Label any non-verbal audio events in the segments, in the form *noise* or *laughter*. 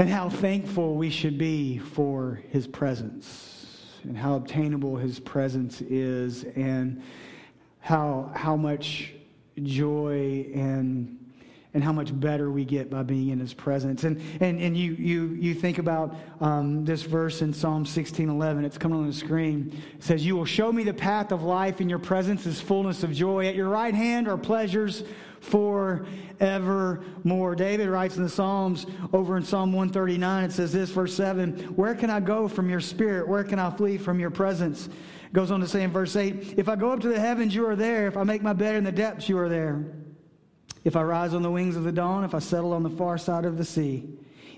and how thankful we should be for his presence and how obtainable his presence is and how, how much joy and and how much better we get by being in his presence. And, and, and you, you, you think about um, this verse in Psalm 16 11. It's coming on the screen. It says, You will show me the path of life. In your presence is fullness of joy. At your right hand are pleasures forevermore. David writes in the Psalms over in Psalm 139, it says this, verse 7 Where can I go from your spirit? Where can I flee from your presence? Goes on to say in verse 8, If I go up to the heavens, you are there. If I make my bed in the depths, you are there. If I rise on the wings of the dawn, if I settle on the far side of the sea,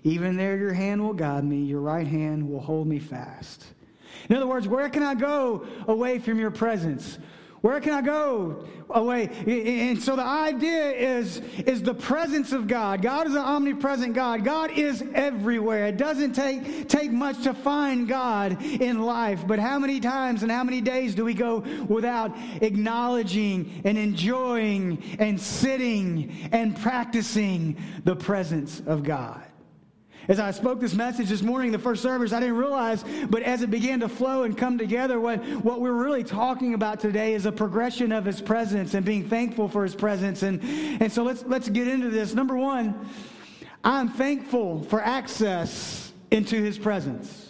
even there your hand will guide me, your right hand will hold me fast. In other words, where can I go away from your presence? Where can I go away? And so the idea is, is the presence of God. God is an omnipresent God. God is everywhere. It doesn't take, take much to find God in life. But how many times and how many days do we go without acknowledging and enjoying and sitting and practicing the presence of God? As I spoke this message this morning, the first service, I didn't realize, but as it began to flow and come together, what, what we're really talking about today is a progression of His presence and being thankful for His presence. And, and so let's, let's get into this. Number one, I'm thankful for access into His presence.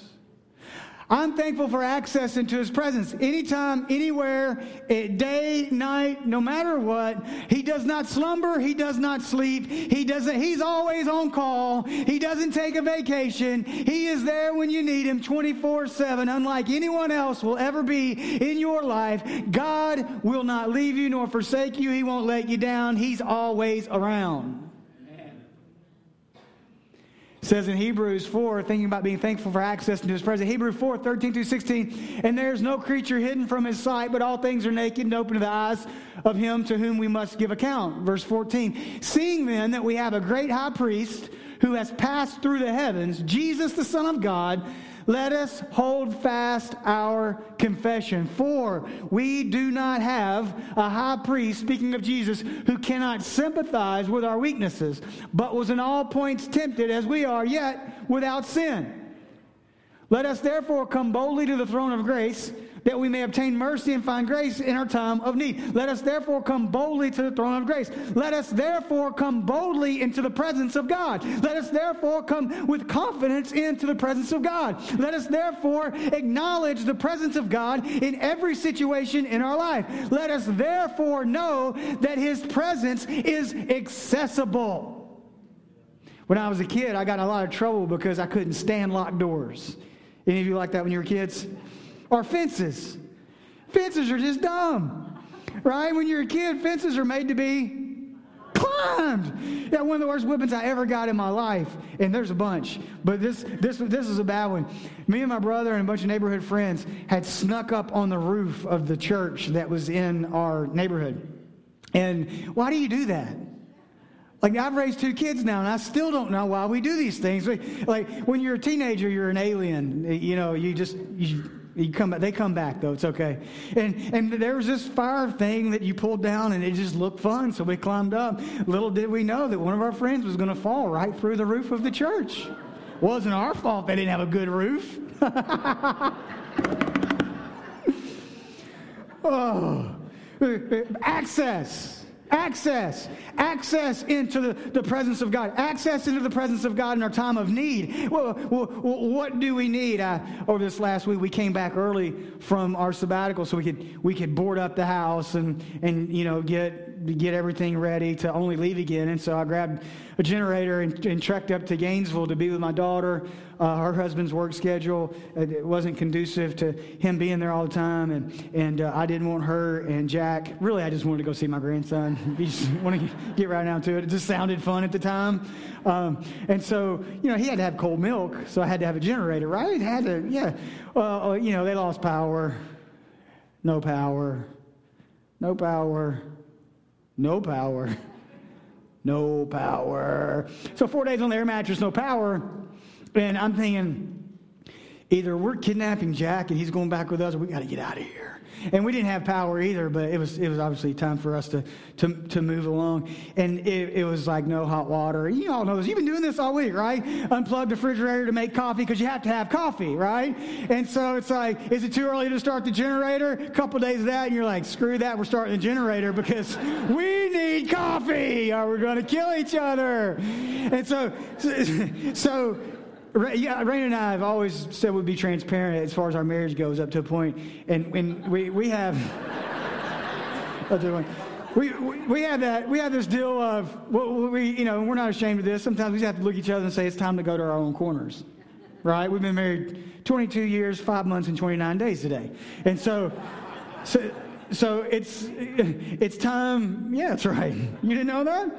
I'm thankful for access into his presence anytime, anywhere, eh, day, night, no matter what. He does not slumber, he does not sleep. He doesn't he's always on call. He doesn't take a vacation. He is there when you need him 24/7 unlike anyone else will ever be in your life. God will not leave you nor forsake you. He won't let you down. He's always around says in Hebrews 4, thinking about being thankful for access into his presence. Hebrews 4, 13 through 16. And there is no creature hidden from his sight, but all things are naked and open to the eyes of him to whom we must give account. Verse 14. Seeing then that we have a great high priest who has passed through the heavens, Jesus the Son of God, let us hold fast our confession. For we do not have a high priest, speaking of Jesus, who cannot sympathize with our weaknesses, but was in all points tempted as we are, yet without sin. Let us therefore come boldly to the throne of grace that we may obtain mercy and find grace in our time of need. Let us therefore come boldly to the throne of grace. Let us therefore come boldly into the presence of God. Let us therefore come with confidence into the presence of God. Let us therefore acknowledge the presence of God in every situation in our life. Let us therefore know that His presence is accessible. When I was a kid, I got in a lot of trouble because I couldn't stand locked doors. Any of you like that when you were kids? Or fences. Fences are just dumb, right? When you're a kid, fences are made to be climbed. Yeah, one of the worst whippings I ever got in my life, and there's a bunch, but this this this is a bad one. Me and my brother and a bunch of neighborhood friends had snuck up on the roof of the church that was in our neighborhood. And why do you do that? Like I've raised two kids now, and I still don't know why we do these things. Like when you're a teenager, you're an alien. You know, you just you, you come back. They come back though. It's okay. And and there was this fire thing that you pulled down, and it just looked fun. So we climbed up. Little did we know that one of our friends was going to fall right through the roof of the church. Wasn't our fault they didn't have a good roof. *laughs* oh, uh, uh, access. Access, access into the, the presence of God, access into the presence of God in our time of need. Well, well what do we need? Uh, over this last week, we came back early from our sabbatical so we could we could board up the house and and you know get get everything ready to only leave again. And so I grabbed a generator and, and trekked up to Gainesville to be with my daughter. Uh, her husband's work schedule uh, it wasn't conducive to him being there all the time, and and uh, I didn't want her and Jack. Really, I just wanted to go see my grandson. *laughs* you just want to get right down to it. It just sounded fun at the time, um, and so you know he had to have cold milk, so I had to have a generator. Right? It had to. Yeah. Well, uh, you know they lost power. No power. No power. No power *laughs* no power. So four days on the air mattress, no power. And I'm thinking, either we're kidnapping Jack and he's going back with us, or we got to get out of here. And we didn't have power either, but it was, it was obviously time for us to, to, to move along. And it, it was like no hot water. You all know this. You've been doing this all week, right? Unplug the refrigerator to make coffee because you have to have coffee, right? And so it's like, is it too early to start the generator? A couple days of that, and you're like, screw that, we're starting the generator because *laughs* we need coffee or we're going to kill each other. And so, *laughs* so yeah, Rain and I have always said we'd be transparent as far as our marriage goes up to a point, and when we we have. *laughs* we, we, we have that we have this deal of well, we you know we're not ashamed of this. Sometimes we just have to look at each other and say it's time to go to our own corners, right? We've been married 22 years, five months, and 29 days today, and so so so it's it's time. Yeah, that's right. You didn't know that.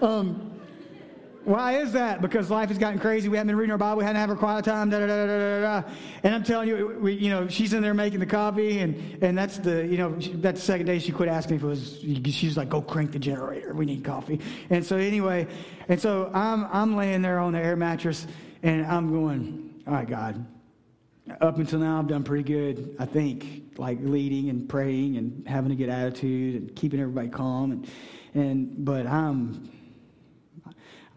*laughs* um, why is that? Because life has gotten crazy. We haven't been reading our Bible. We hadn't had our quiet time. Da, da, da, da, da, da. And I'm telling you, we, you know, she's in there making the coffee, and, and that's the, you know, that's the second day she quit asking if it was. She's like, "Go crank the generator. We need coffee." And so anyway, and so I'm I'm laying there on the air mattress, and I'm going, "All right, God." Up until now, I've done pretty good. I think, like leading and praying and having a good attitude and keeping everybody calm, and and but I'm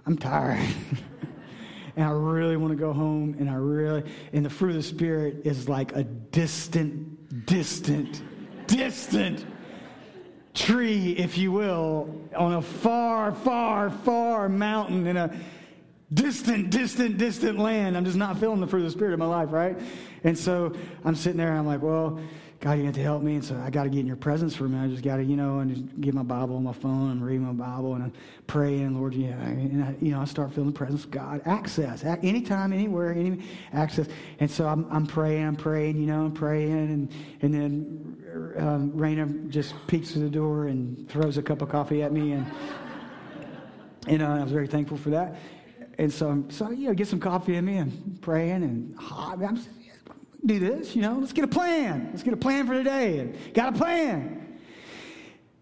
I'm tired. *laughs* and I really want to go home. And I really, and the fruit of the Spirit is like a distant, distant, distant tree, if you will, on a far, far, far mountain in a distant, distant, distant land. I'm just not feeling the fruit of the Spirit in my life, right? And so I'm sitting there and I'm like, well, God, you have to help me. And so I got to get in your presence for a minute. I just got to, you know, and just get my Bible on my phone and read my Bible and I'm praying, Lord, yeah. And I, you know, I start feeling the presence of God. Access, anytime, anywhere, any access. And so I'm, I'm praying, I'm praying, you know, I'm praying. And, and then um, Raina just peeks through the door and throws a cup of coffee at me. And, you know, I was very thankful for that. And so, so you know, get some coffee in me and praying and hot. I'm do this, you know, let's get a plan. Let's get a plan for today. Got a plan.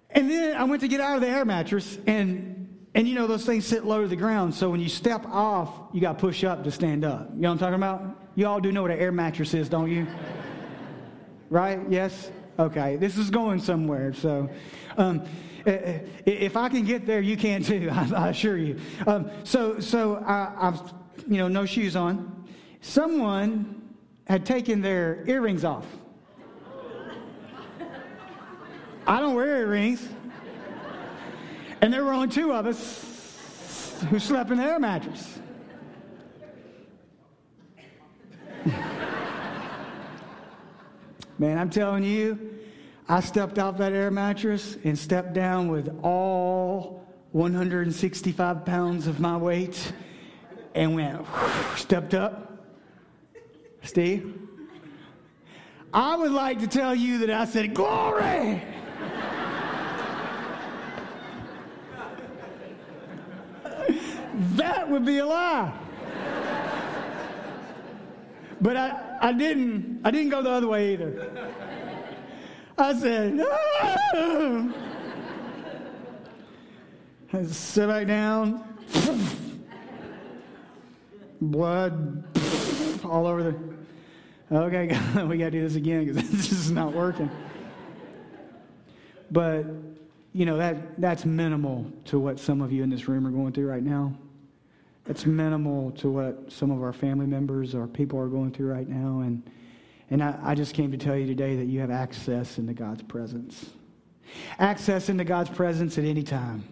And then I went to get out of the air mattress and and you know those things sit low to the ground, so when you step off, you got to push up to stand up. You know what I'm talking about? You all do know what an air mattress is, don't you? *laughs* right? Yes. Okay. This is going somewhere. So, um, if I can get there, you can too. *laughs* I, I assure you. Um, so, so I, I've you know no shoes on. Someone had taken their earrings off. I don't wear earrings. And there were only two of us who slept in the air mattress. *laughs* Man, I'm telling you, I stepped off that air mattress and stepped down with all 165 pounds of my weight and went, stepped up, Steve? I would like to tell you that I said, Glory! that would be a lie. But I, I didn't I didn't go the other way either. I said, no. I sit back down. Blood all over the okay, *laughs* we got to do this again because *laughs* this is not working. But, you know, that, that's minimal to what some of you in this room are going through right now. It's minimal to what some of our family members or people are going through right now. And, and I, I just came to tell you today that you have access into God's presence. Access into God's presence at any time.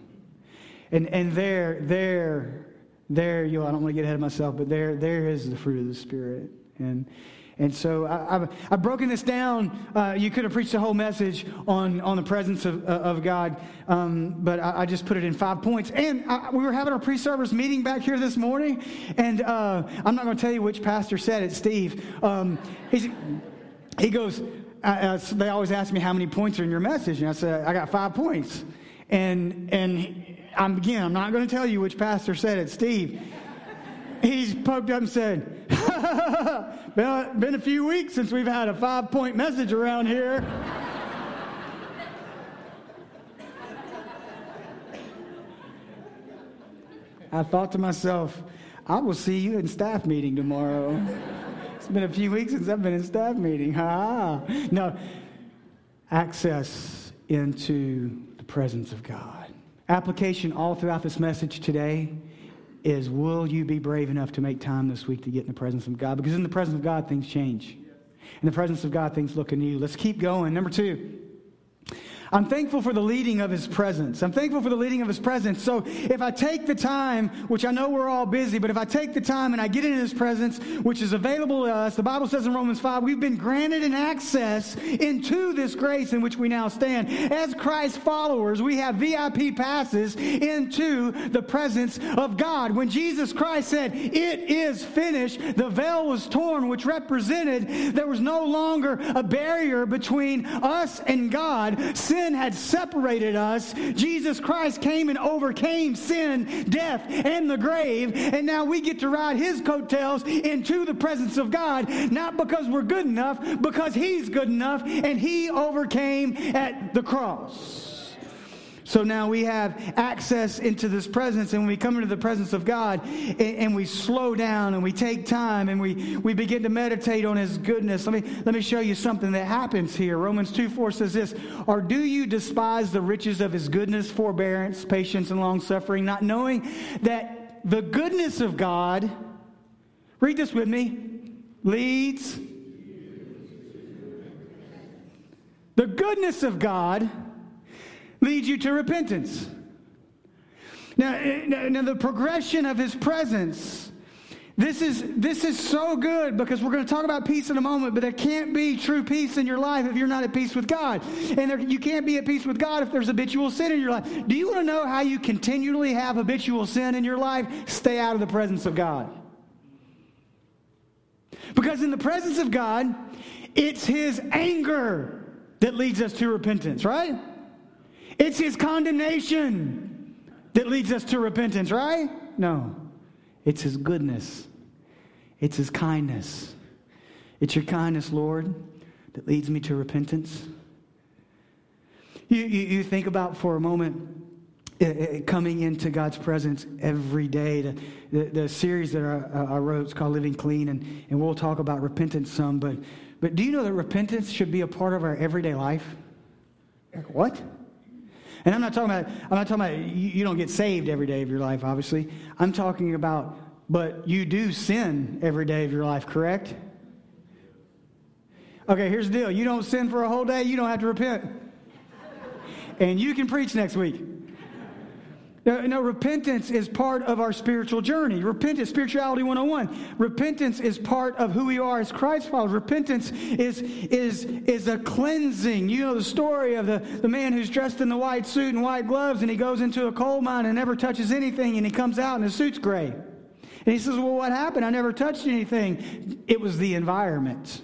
And, and there, there, there, you know, I don't want to get ahead of myself, but there, there is the fruit of the Spirit. And, and so I, have I've broken this down. Uh, you could have preached the whole message on, on the presence of, uh, of God, um, but I, I, just put it in five points. And I, we were having our pre service meeting back here this morning, and uh, I'm not going to tell you which pastor said it, Steve. Um, he goes, uh, uh, they always ask me how many points are in your message, and I said, I got five points. And, and I'm, again, I'm not going to tell you which pastor said it, Steve. He's poked up and said, *laughs* been, been a few weeks since we've had a five point message around here. I thought to myself, I will see you in staff meeting tomorrow. *laughs* it's been a few weeks since I've been in staff meeting. Ha! No, access into the presence of God. Application all throughout this message today is will you be brave enough to make time this week to get in the presence of God? Because in the presence of God, things change. In the presence of God, things look anew. Let's keep going. Number two. I'm thankful for the leading of his presence. I'm thankful for the leading of his presence. So if I take the time, which I know we're all busy, but if I take the time and I get into his presence, which is available to us, the Bible says in Romans 5, we've been granted an access into this grace in which we now stand. As Christ followers, we have VIP passes into the presence of God. When Jesus Christ said, It is finished, the veil was torn, which represented there was no longer a barrier between us and God. Sin had separated us, Jesus Christ came and overcame sin, death, and the grave. And now we get to ride his coattails into the presence of God, not because we're good enough, because he's good enough and he overcame at the cross. So now we have access into this presence, and when we come into the presence of God and, and, we slow down and we take time and we, we begin to meditate on His goodness. Let me, let me show you something that happens here. Romans 2 4 says this Or do you despise the riches of His goodness, forbearance, patience, and long suffering, not knowing that the goodness of God, read this with me, leads. The goodness of God leads you to repentance. Eh, now, now the progression of his presence. This is, this is so good because we're going to talk about peace in a moment, but there can't be true peace in your life if you're not at peace with God. And there, you can't be at peace with God if there's habitual sin in your life. Do you want to know how you continually have habitual sin in your life? Stay out of the presence of God. Because in the presence of God, it's His anger that leads us to repentance, right? It's his condemnation that leads us to repentance, right? No. It's his goodness. It's his kindness. It's your kindness, Lord, that leads me to repentance. You, you, you think about for a moment uh, uh, coming into God's presence every day. The, the, the series that I, I, wrote is called Living Clean, and, and we'll talk about repentance some. But, but do you know that repentance should be a part of our everyday life? What? And I'm not talking about, I'm not talking about you, you don't get saved every day of your life, obviously. I'm talking about, but you do sin every day of your life, correct? Okay, here's the deal. You don't sin for a whole day, you don't have to repent. And you can preach next week. No, repentance is part of our spiritual journey. Repentance, spirituality 101. Repentance is part of who we are as Christ followers. Repentance is, is, is a cleansing. You know the story of the, the man who's dressed in the white suit and white gloves, and he goes into a coal mine and never touches anything, and he comes out and his suit's gray. And he says, Well, what happened? I never touched anything. It was the environment.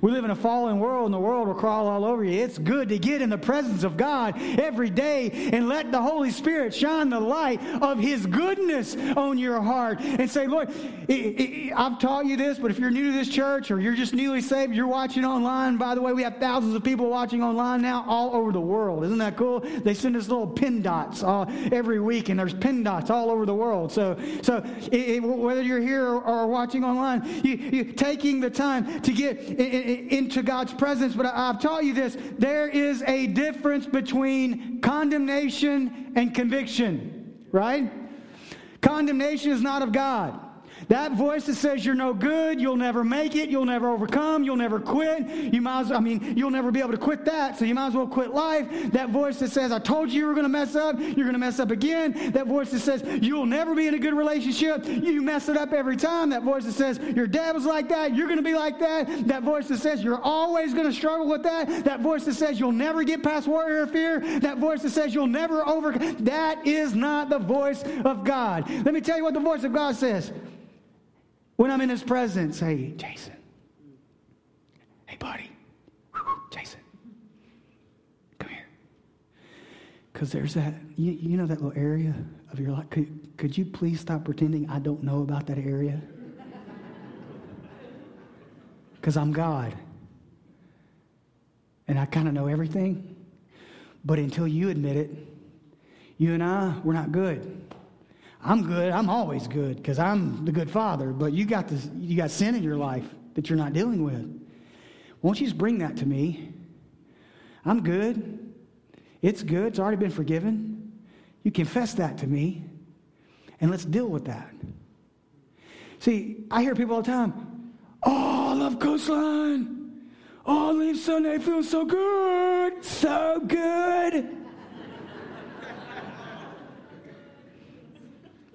We live in a fallen world, and the world will crawl all over you. It's good to get in the presence of God every day and let the Holy Spirit shine the light of His goodness on your heart and say, Lord, I've taught you this, but if you're new to this church or you're just newly saved, you're watching online. By the way, we have thousands of people watching online now all over the world. Isn't that cool? They send us little pin dots all, every week, and there's pin dots all over the world. So, so it, whether you're here or, or watching online, you, you taking the time to get into God's presence. But I've taught you this there is a difference between condemnation and conviction, right? Condemnation is not of God. That voice that says you're no good, you'll never make it, you'll never overcome, you'll never quit. You might as, well, I mean, you'll never be able to quit that, so you might as well quit life. That voice that says, I told you you were going to mess up, you're going to mess up again. That voice that says, you'll never be in a good relationship, you mess it up every time. That voice that says, your dad was like that, you're going to be like that. That voice that says, you're always going to struggle with that. That voice that says, you'll never get past warrior fear. That voice that says, you'll never overcome. That is not the voice of God. Let me tell you what the voice of God says. When I'm in his presence, hey, Jason. Hey, buddy. Jason. Come here. Because there's that, you, you know that little area of your life. Could, could you please stop pretending I don't know about that area? Because I'm God. And I kind of know everything. But until you admit it, you and I, we're not good. I'm good. I'm always good because I'm the good father. But you got this, you got sin in your life that you're not dealing with. Won't you just bring that to me? I'm good. It's good. It's already been forgiven. You confess that to me, and let's deal with that. See, I hear people all the time, oh, I love coastline. Oh, leave Sunday feeling so good. So good.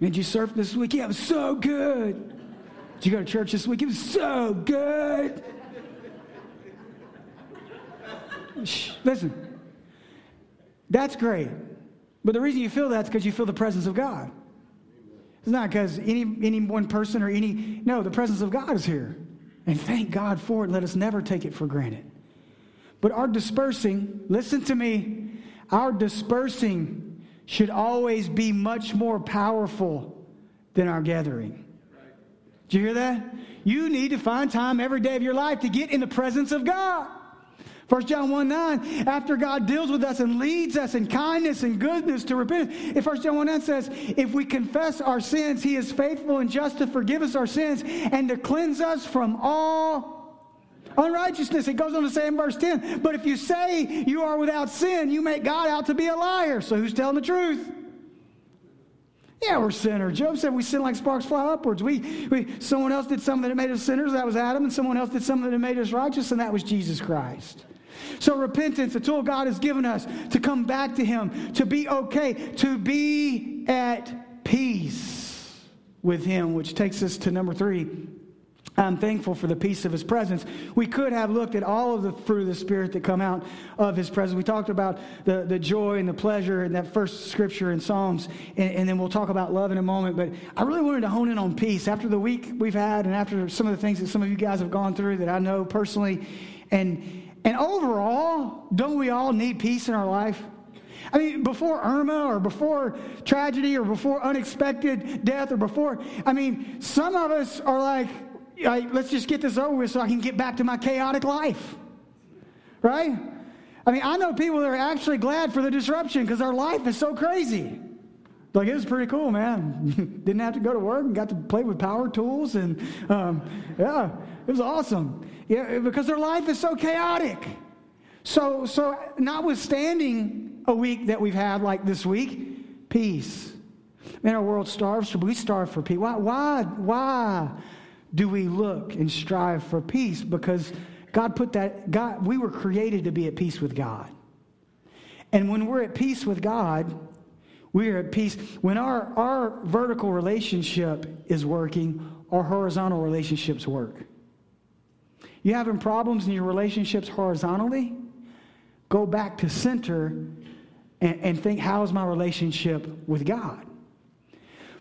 Did you surf this week? Yeah, it was so good. Did you go to church this week? It was so good. Shh, listen, that's great. But the reason you feel that's because you feel the presence of God. It's not because any, any one person or any, no, the presence of God is here. And thank God for it. Let us never take it for granted. But our dispersing, listen to me, our dispersing should always be much more powerful than our gathering. Do you hear that? You need to find time every day of your life to get in the presence of God. 1 John 1 9, after God deals with us and leads us in kindness and goodness to repent. If 1 John 1 9 says, if we confess our sins, he is faithful and just to forgive us our sins and to cleanse us from all unrighteousness. It goes on to say in verse 10, but if you say you are without sin, you make God out to be a liar. So who's telling the truth? Yeah, we're sinners. Job said we sin like sparks fly upwards. We, we, someone else did something that made us sinners, that was Adam, and someone else did something that made us righteous, and that was Jesus Christ. So, repentance, a tool God has given us to come back to Him, to be okay, to be at peace with Him, which takes us to number three. I'm thankful for the peace of his presence. We could have looked at all of the fruit of the Spirit that come out of his presence. We talked about the, the joy and the pleasure in that first scripture in Psalms, and, and, then we'll talk about love in a moment. But I really wanted to hone in on peace after the week we've had and after some of the things that some of you guys have gone through that I know personally. And and overall, don't we all need peace in our life? I mean, before Irma or before tragedy or before unexpected death or before, I mean, some of us are like, let's just get this over with so I can get back to my chaotic life. Right? I mean, I know people that are actually glad for the disruption because our life is so crazy. Like, it was pretty cool, man. *laughs* Didn't have to go to work and got to play with power tools. And um, yeah, it was awesome. Yeah, because their life is so chaotic. So, so notwithstanding a week that we've had like this week, peace. Man, our world starves. So we starve for peace. Why, why, why do we look and strive for peace? Because God put that, God, we were created to be at peace with God. And when we're at peace with God, we are at peace. When our, our vertical relationship is working, our horizontal relationships work. You having problems in your relationships horizontally? Go back to center and, and think, how is my relationship with God?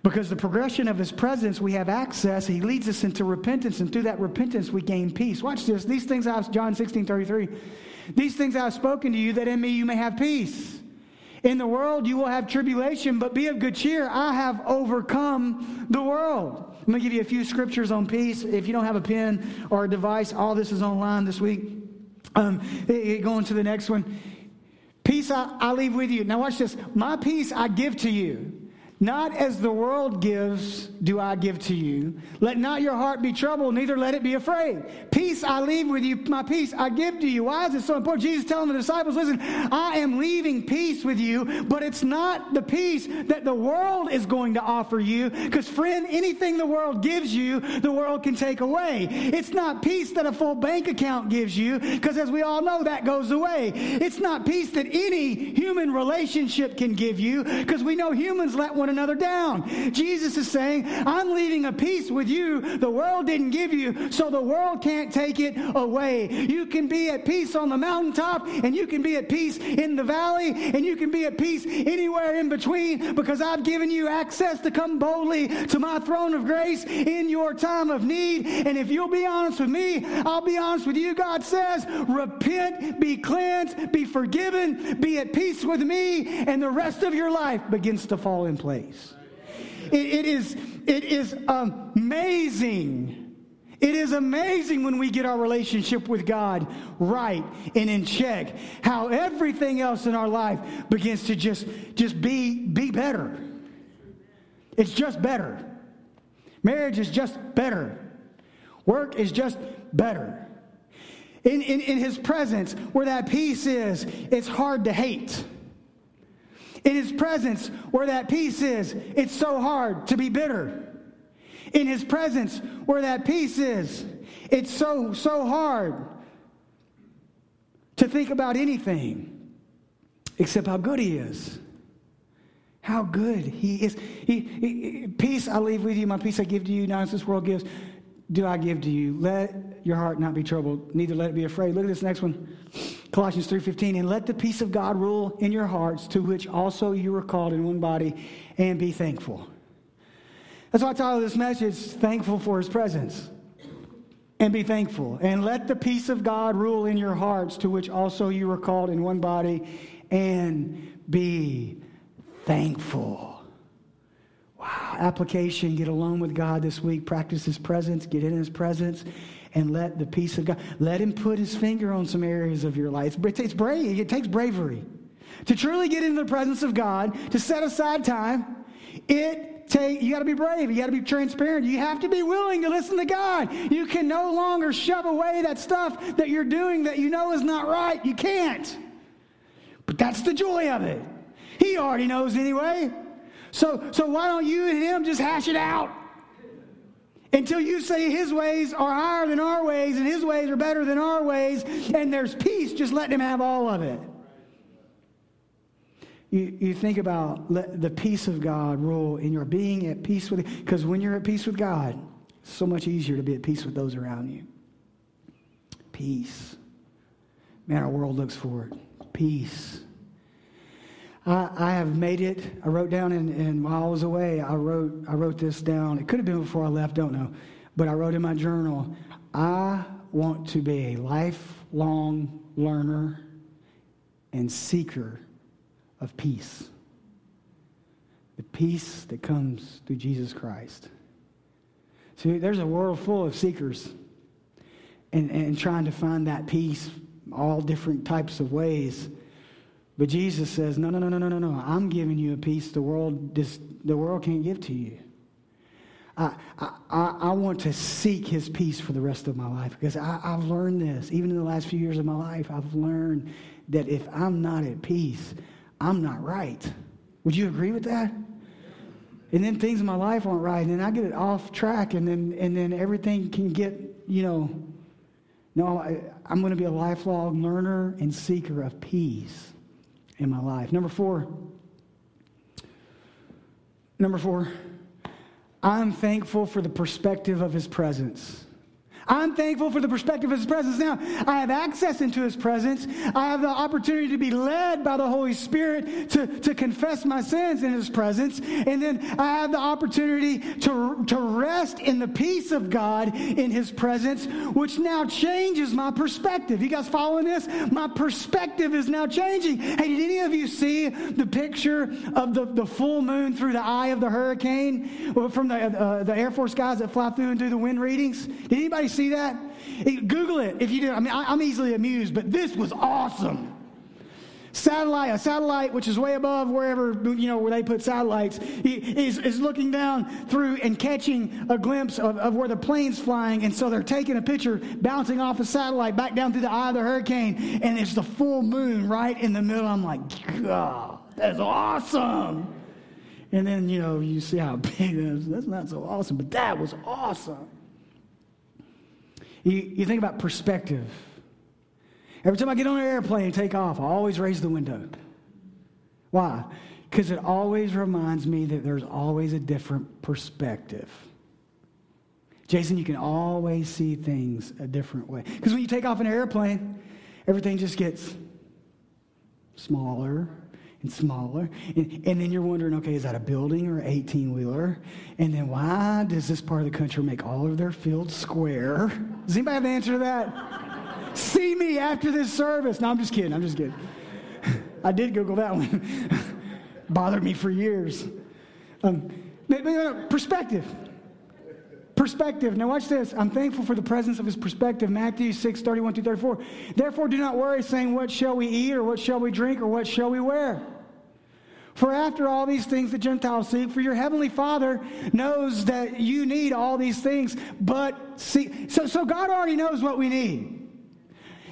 Because the progression of his presence, we have access. He leads us into repentance, and through that repentance, we gain peace. Watch this. These things I've, John 16, 33. These things I have spoken to you, that in me you may have peace. In the world you will have tribulation, but be of good cheer. I have overcome the world. I'm going to give you a few scriptures on peace. If you don't have a pen or a device, all this is online this week. Um, going to the next one. Peace I, I leave with you. Now, watch this. My peace I give to you. Not as the world gives, do I give to you. Let not your heart be troubled, neither let it be afraid. Peace I leave with you, my peace I give to you. Why is it so important? Jesus telling the disciples, listen, I am leaving peace with you, but it's not the peace that the world is going to offer you. Because, friend, anything the world gives you, the world can take away. It's not peace that a full bank account gives you, because as we all know, that goes away. It's not peace that any human relationship can give you, because we know humans let one another down. Jesus is saying, I'm leaving a peace with you the world didn't give you, so the world can't take it away. You can be at peace on the mountaintop, and you can be at peace in the valley, and you can be at peace anywhere in between because I've given you access to come boldly to my throne of grace in your time of need. And if you'll be honest with me, I'll be honest with you. God says, repent, be cleansed, be forgiven, be at peace with me, and the rest of your life begins to fall in place It, it is, it is amazing. It is amazing when we get our relationship with God right and in check, how everything else in our life begins to just, just be, be better. It's just better. Marriage is just better. Work is just better. In, in, in his presence, where that peace is, it's hard to hate. In his presence, where that peace is, it's so hard to be bitter. In his presence, where that peace is, it's so, so hard to think about anything except how good he is. How good he is. He, he, peace I leave with you, my peace I give to you, not as this world gives, do I give to you. Let your heart not be troubled, neither let it be afraid. Look at this next one. Colossians 3:15, and let the peace of God rule in your hearts, to which also you were called in one body, and be thankful. That's why I titled this message, Thankful for His Presence. And be thankful. And let the peace of God rule in your hearts, to which also you were called in one body, and be thankful. Wow. Application get alone with God this week, practice His presence, get in His presence, and let the peace of God, let Him put His finger on some areas of your life. It takes, brave, it takes bravery. To truly get into the presence of God, to set aside time, it take, you got to be brave. You got to be transparent. You have to be willing to listen to God. You can no longer shove away that stuff that you're doing that you know is not right. You can't. But that's the joy of it. He already knows anyway. So, so why don't you and him just hash it out? Until you say his ways are higher than our ways and his ways are better than our ways, and there's peace, just let him have all of it. You, you think about let the peace of God rule in your being at peace with because when you're at peace with God, it's so much easier to be at peace with those around you. Peace. Man, our world looks for it. Peace. I, I have made it. I wrote down, and, and while I was away, I wrote, I wrote this down. It could have been before I left, don't know. But I wrote in my journal, I want to be a lifelong learner and seeker of peace. The peace that comes through Jesus Christ. See, there's a world full of seekers and, and trying to find that peace all different types of ways. But Jesus says, no, no, no, no, no, no, no. I'm giving you a peace the world, this, the world can't give to you. I, I, I want to seek his peace for the rest of my life because I, I've learned this. Even in the last few years of my life, I've learned that if I'm not at peace, I'm not right. Would you agree with that? And then things in my life aren't right, and then I get it off track, and then and then everything can get, you know. No, I, I'm going to be a lifelong learner and seeker of peace in my life. Number four. Number four. I'm thankful for the perspective of his presence. I'm thankful for the perspective of His presence. Now, I have access into His presence. I have the opportunity to be led by the Holy Spirit to, to confess my sins in His presence. And then I have the opportunity to, to rest in the peace of God in His presence, which now changes my perspective. You guys following this? My perspective is now changing. Hey, did any of you see the picture of the, the full moon through the eye of the hurricane from the, uh, the Air Force guys that fly through and do the wind readings? Did anybody see that? Google it if you do. I mean, I'm easily amused, but this was awesome. Satellite, a satellite which is way above wherever, you know, where they put satellites, is, is looking down through and catching a glimpse of, of where the plane's flying. And so they're taking a picture, bouncing off a satellite back down through the eye of the hurricane. And it's the full moon right in the middle. I'm like, God, that's awesome. And then, you know, you see how *laughs* big that is. That's not so awesome, but that was awesome. You, you think about perspective. Every time I get on an airplane and take off, I always raise the window. Why? Because it always reminds me that there's always a different perspective. Jason, you can always see things a different way. Because when you take off an airplane, everything just gets smaller and smaller. And, and, then you're wondering, okay, is that a building or 18 wheeler? And then why does this part of the country make all of their fields square? Does anybody have an answer to that? See me after this service. No, I'm just kidding. I'm just kidding. *laughs* I did Google that one. *laughs* Bothered me for years. Um, perspective. Perspective. Now watch this. I'm thankful for the presence of his perspective. Matthew 6, 31 through 34. Therefore, do not worry, saying, What shall we eat, or what shall we drink, or what shall we wear? For after all these things the Gentiles seek, for your heavenly Father knows that you need all these things, but see, so, so God already knows what we need.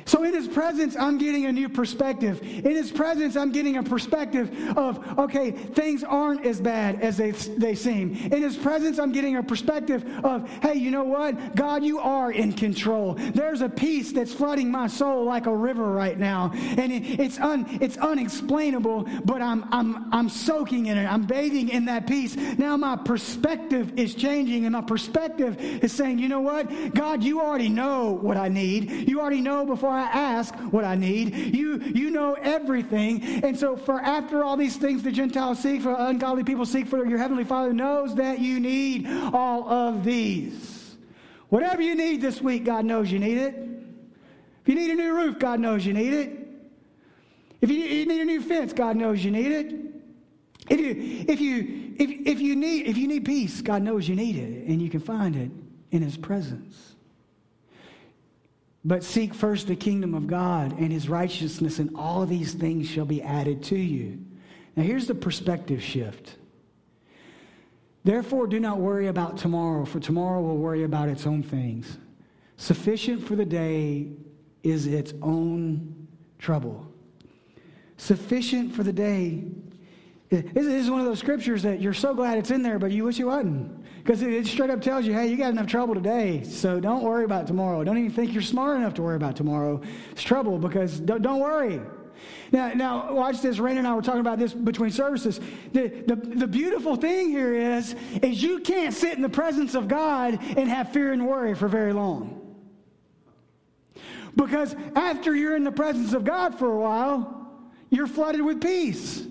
So, in his presence, I'm getting a new perspective. In his presence, I'm getting a perspective of, okay, things aren't as bad as they, they seem. In his presence, I'm getting a perspective of, hey, you know what? God, you are in control. There's a peace that's flooding my soul like a river right now. And it, it's, un, it's unexplainable, but I'm, I'm, I'm soaking in it. I'm bathing in that peace. Now, my perspective is changing, and my perspective is saying, you know what? God, you already know what I need. You already know before before I ask what I need. You, you know everything. And so, for after all these things the Gentiles seek, for ungodly people seek, for your heavenly Father knows that you need all of these. Whatever you need this week, God knows you need it. If you need a new roof, God knows you need it. If you, need a new fence, God knows you need it. If you, if you, if, if you need, if you need peace, God knows you need it, and you can find it in His presence. But seek first the kingdom of God and his righteousness, and all these things shall be added to you. Now, here's the perspective shift. Therefore, do not worry about tomorrow, for tomorrow will worry about its own things. Sufficient for the day is its own trouble. Sufficient for the day. This is one of those scriptures that you're so glad it's in there, but you wish it wasn't. Because it straight up tells you, hey, you got enough trouble today, so don't worry about tomorrow. Don't even think you're smart enough to worry about tomorrow. It's trouble because don't, don't worry. Now, now, watch this. Rain and I were talking about this between services. The, the, the beautiful thing here is, is you can't sit in the presence of God and have fear and worry for very long. Because after you're in the presence of God for a while, you're flooded with peace.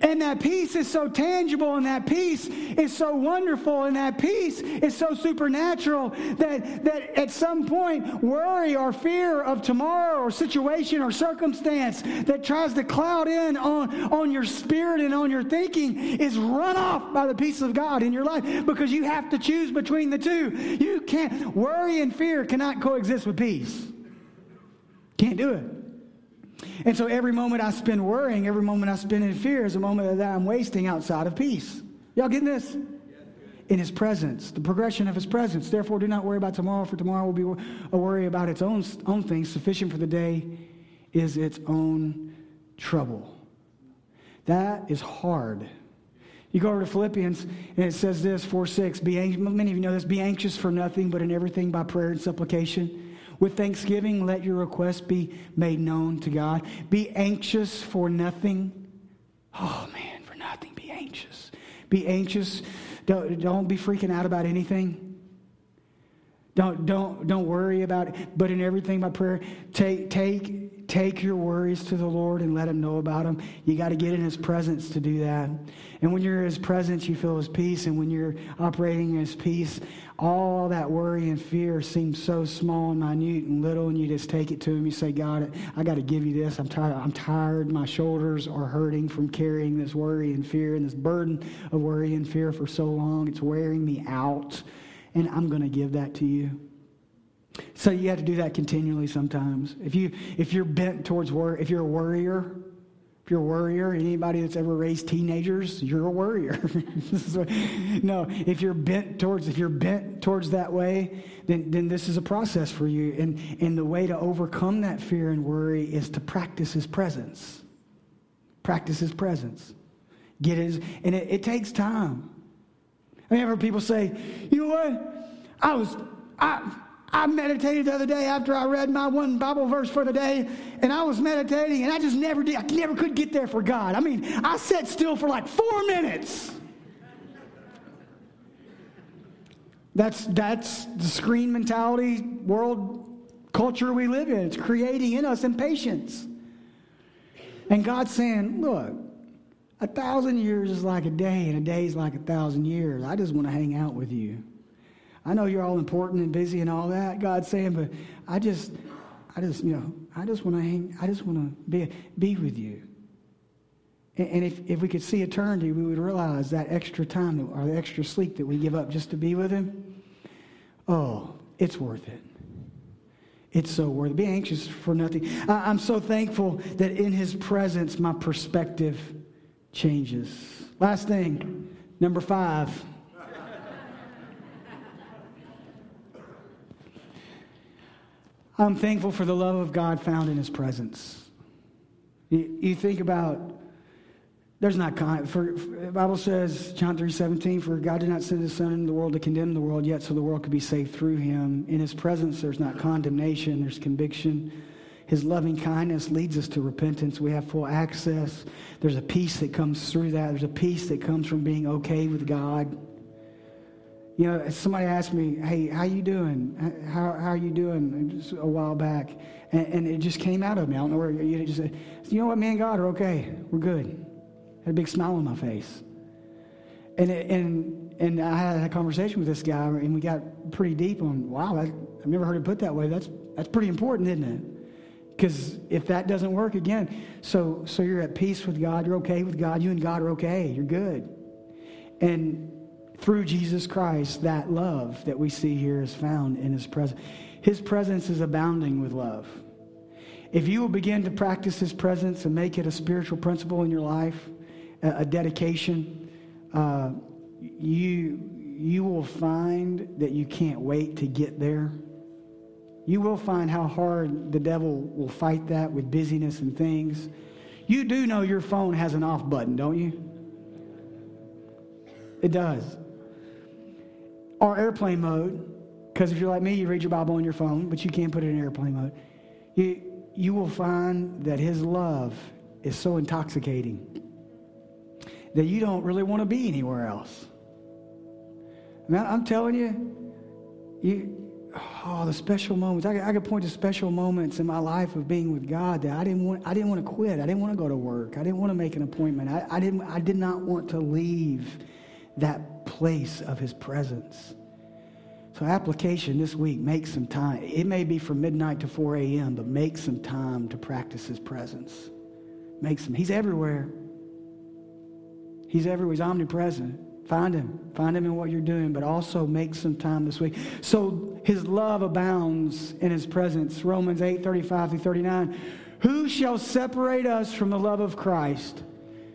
And that peace is so tangible, and that peace is so wonderful, and that peace is so supernatural that, that at some point, worry or fear of tomorrow or situation or circumstance that tries to cloud in on, on your spirit and on your thinking is run off by the peace of God in your life because you have to choose between the two. You can't, worry and fear cannot coexist with peace. Can't do it. And so every moment I spend worrying, every moment I spend in fear is a moment that I'm wasting outside of peace. Y'all getting this? In his presence, the progression of his presence. Therefore, do not worry about tomorrow, for tomorrow will be a worry about its own, own things. Sufficient for the day is its own trouble. That is hard. You go over to Philippians, and it says this 4 6. Be, many of you know this. Be anxious for nothing, but in everything by prayer and supplication with thanksgiving, let your requests be made known to God. Be anxious for nothing. Oh, man, for nothing. Be anxious. Be anxious. Don't, don't be freaking out about anything. Don't, don't, don't worry about it, but in everything by prayer, take, take, take your worries to the Lord and let Him know about them. You got to get in His presence to do that. And when you're in His presence, you feel His peace. And when you're operating in His peace, all that worry and fear seems so small and minute and little, and you just take it to Him. You say, God, I got to give you this. I'm tired. I'm tired. My shoulders are hurting from carrying this worry and fear and this burden of worry and fear for so long. It's wearing me out. And I'm going to give that to you. So you have to do that continually sometimes. If you if you're bent towards worry, if you're a worrier, if you're a worrier, anybody that's ever raised teenagers, you're a worrier. *laughs* no, if you're bent towards if you're bent towards that way, then, then this is a process for you. And, and the way to overcome that fear and worry is to practice his presence. Practice his presence. Get his and it, it takes time. I mean, I've heard people say, you know what? I was I I meditated the other day after I read my one Bible verse for the day, and I was meditating, and I just never did. I never could get there for God. I mean, I sat still for like four minutes. That's that's the screen mentality world culture we live in. It's creating in us impatience. And God's saying, look, a thousand years is like a day, and a day is like a thousand years. I just want to hang out with you. I know you're all important and busy and all that, God's saying, but I just, I just, you know, I just want to hang, I just want to be, be with you. And, and if, if we could see eternity, we would realize that extra time that, or the extra sleep that we give up just to be with Him. Oh, it's worth it. It's so worth it. Be anxious for nothing. I, I'm so thankful that in His presence, my perspective changes. Last thing, number five. I'm thankful for the love of God found in His presence. You, you think about there's not con- for, for, the Bible says John three seventeen for God did not send His Son into the world to condemn the world yet so the world could be saved through Him. In His presence, there's not condemnation, there's conviction. His loving kindness leads us to repentance. We have full access. There's a peace that comes through that. There's a peace that comes from being okay with God. You know, somebody asked me, "Hey, how you doing? How, how are you doing?" Just a while back, and, and, it just came out of me. I don't know where you just said, "You know what, me and God are okay. We're good." I Had a big smile on my face, and it, and and I had a conversation with this guy, and we got pretty deep on. Wow, I've never heard it put that way. That's that's pretty important, isn't it? Because if that doesn't work again, so so you're at peace with God. You're okay with God. You and God are okay. You're good, and through Jesus Christ, that love that we see here is found in his presence. His presence is abounding with love. If you will begin to practice his presence and make it a spiritual principle in your life, a, dedication, uh, you, you will find that you can't wait to get there. You will find how hard the devil will fight that with busyness and things. You do know your phone has an off button, don't you? It does or airplane mode, because if you're like me, you read your Bible on your phone, but you can't put it in airplane mode. You, you will find that His love is so intoxicating that you don't really want to be anywhere else. Man, I'm telling you, you, oh, the special moments. I, I could point to special moments in my life of being with God that I didn't want. I didn't want to quit. I didn't want to go to work. I didn't want to make an appointment. I, I didn't. I did not want to leave that place of his presence. So, application this week, make some time. It may be from midnight to 4 a.m., but make some time to practice his presence. Make some. He's everywhere. He's everywhere. He's omnipresent. Find him. Find him in what you're doing, but also make some time this week. So his love abounds in his presence. Romans 8 35 through 39. Who shall separate us from the love of Christ?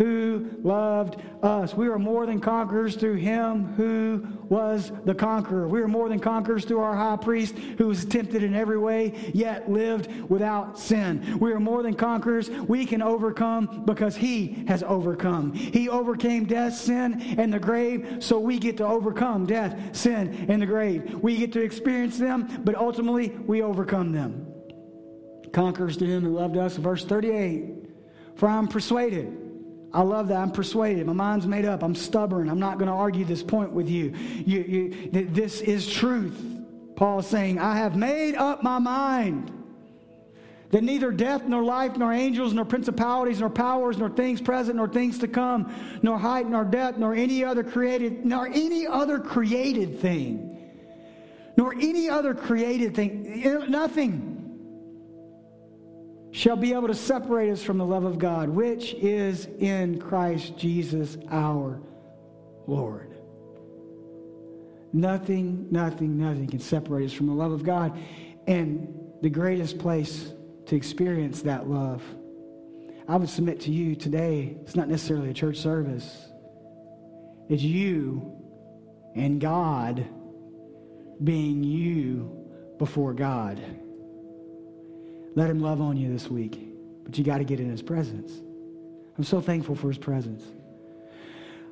who loved us. We are more than conquerors through him who was the conqueror. We are more than conquerors through our high priest who was tempted in every way, yet lived without sin. We are more than conquerors. We can overcome because he has overcome. He overcame death, sin, and the grave, so we get to overcome death, sin, and the grave. We get to experience them, but ultimately we overcome them. Conquerors to him who loved us. Verse 38 For I'm persuaded I love that. I'm persuaded. My mind's made up. I'm stubborn. I'm not going to argue this point with you. you, you this is truth. Paul is saying, I have made up my mind that neither death, nor life, nor angels, nor principalities, nor powers, nor things present, nor things to come, nor height, nor depth, nor any other created, nor any other created thing, nor any other created thing, nothing shall be able to separate us from the love of God, which is in Christ Jesus our Lord. Nothing, nothing, nothing can separate us from the love of God. And the greatest place to experience that love, I would submit to you today, it's not necessarily a church service. It's you and God being you before God. Let him love on you this week. But you got to get in his presence. I'm so thankful for his presence.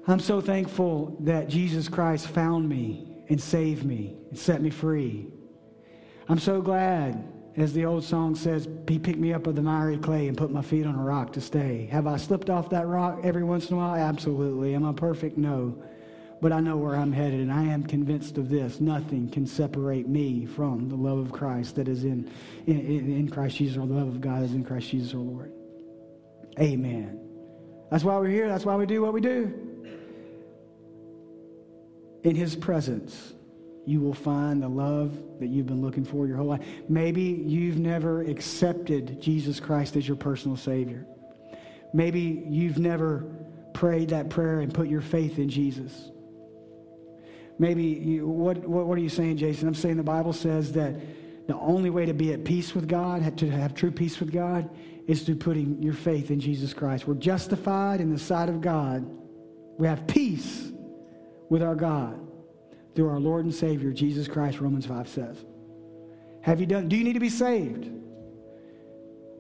I'm so thankful that Jesus Christ found me and saved me and set me free. I'm so glad, as the old song says, He picked me up of the miry clay and put my feet on a rock to stay. Have I slipped off that rock every once in a while? Absolutely. Am I perfect? No but I know where I'm headed, and I am convinced of this. Nothing can separate me from the love of Christ that is in, in, in Christ Jesus, or the love of God is in Christ Jesus our Lord. Amen. That's why we're here. That's why we do what we do. In His presence, you will find the love that you've been looking for your whole life. Maybe you've never accepted Jesus Christ as your personal Savior. Maybe you've never prayed that prayer and put your faith in Jesus. Maybe you, what, what, what are you saying, Jason? I'm saying the Bible says that the only way to be at peace with God, to have true peace with God, is through putting your faith in Jesus Christ. We're justified in the sight of God. We have peace with our God through our Lord and Savior, Jesus Christ, Romans 5 says. Have you done? Do you need to be saved?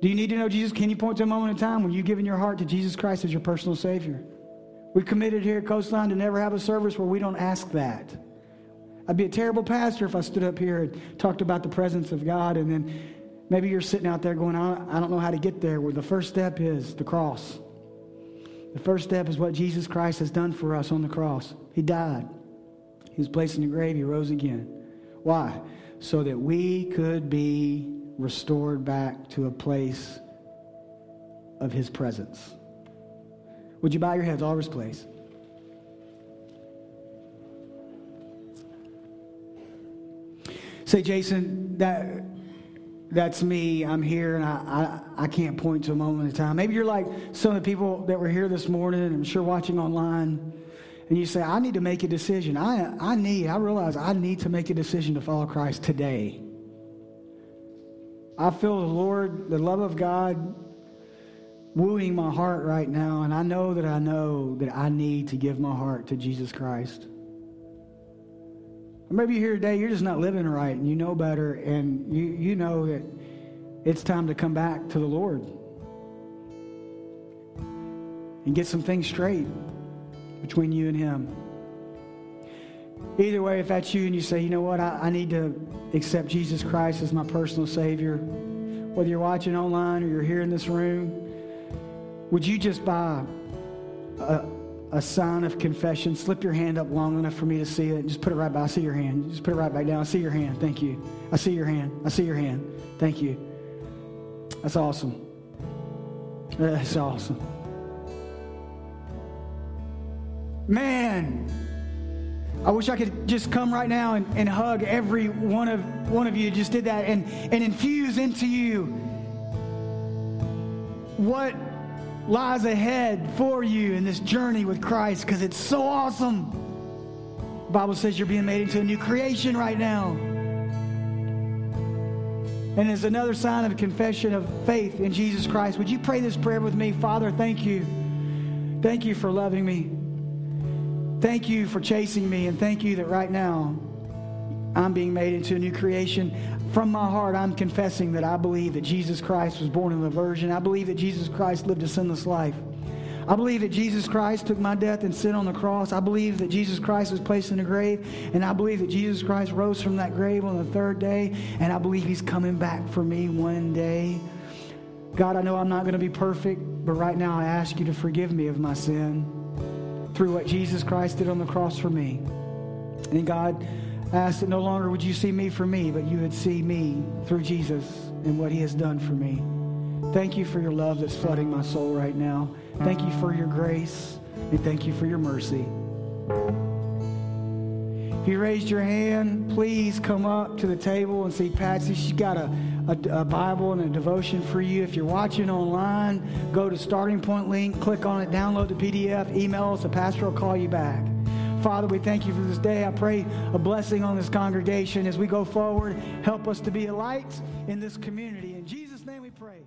Do you need to know Jesus? Can you point to a moment in time when you've given your heart to Jesus Christ as your personal Savior? We committed here at Coastline to never have a service where we don't ask that. I'd be a terrible pastor if I stood up here and talked about the presence of God and then maybe you're sitting out there going, I don't know how to get there. Where the first step is the cross. The first step is what Jesus Christ has done for us on the cross. He died. He was placed in the grave. He rose again. Why? So that we could be restored back to a place of His presence. Would you bow your heads all over this place? Say, Jason, that that's me. I'm here, and I, I, I can't point to a moment in time. Maybe you're like some of the people that were here this morning, and I'm sure watching online, and you say, I need to make a decision. I, I need, I realize I need to make a decision to follow Christ today. I feel the Lord, the love of God wooing my heart right now, and I know that I know that I need to give my heart to Jesus Christ. Or maybe you're here today, you're just not living right, and you know better, and you, you know that it's time to come back to the Lord and get some things straight between you and Him. Either way, if that's you and you say, you know what, I, I need to accept Jesus Christ as my personal Savior, whether you're watching online or you're here in this room, would you just by a, a sign of confession slip your hand up long enough for me to see it? And just put it right by. I see your hand. Just put it right back down. I see your hand. Thank you. I see your hand. I see your hand. Thank you. That's awesome. That's awesome. Man, I wish I could just come right now and, and hug every one of one of you just did that and, and infuse into you what lies ahead for you in this journey with Christ because it's so awesome. The Bible says you're being made into a new creation right now. And as another sign of confession of faith in Jesus Christ, would you pray this prayer with me? Father, thank you. Thank you for loving me. Thank you for chasing me. And thank you that right now I'm being made into a new creation. From my heart, I'm confessing that I believe that Jesus Christ was born of a virgin. I believe that Jesus Christ lived a sinless life. I believe that Jesus Christ took my death and sin on the cross. I believe that Jesus Christ was placed in a grave. And I believe that Jesus Christ rose from that grave on the third day. And I believe he's coming back for me one day. God, I know I'm not going to be perfect, but right now I ask you to forgive me of my sin through what Jesus Christ did on the cross for me. And God, I ask that no longer would you see me for me, but you would see me through Jesus and what he has done for me. Thank you for your love that's flooding my soul right now. Thank you for your grace and thank you for your mercy. If you raised your hand, please come up to the table and see Patsy. She's got a, a, a, Bible and a devotion for you. If you're watching online, go to Starting Point link, click on it, download the PDF, email us. The pastor will call you back. Father, we thank you for this day. I pray a blessing on this congregation as we go forward. Help us to be a light in this community. In Jesus' name we pray.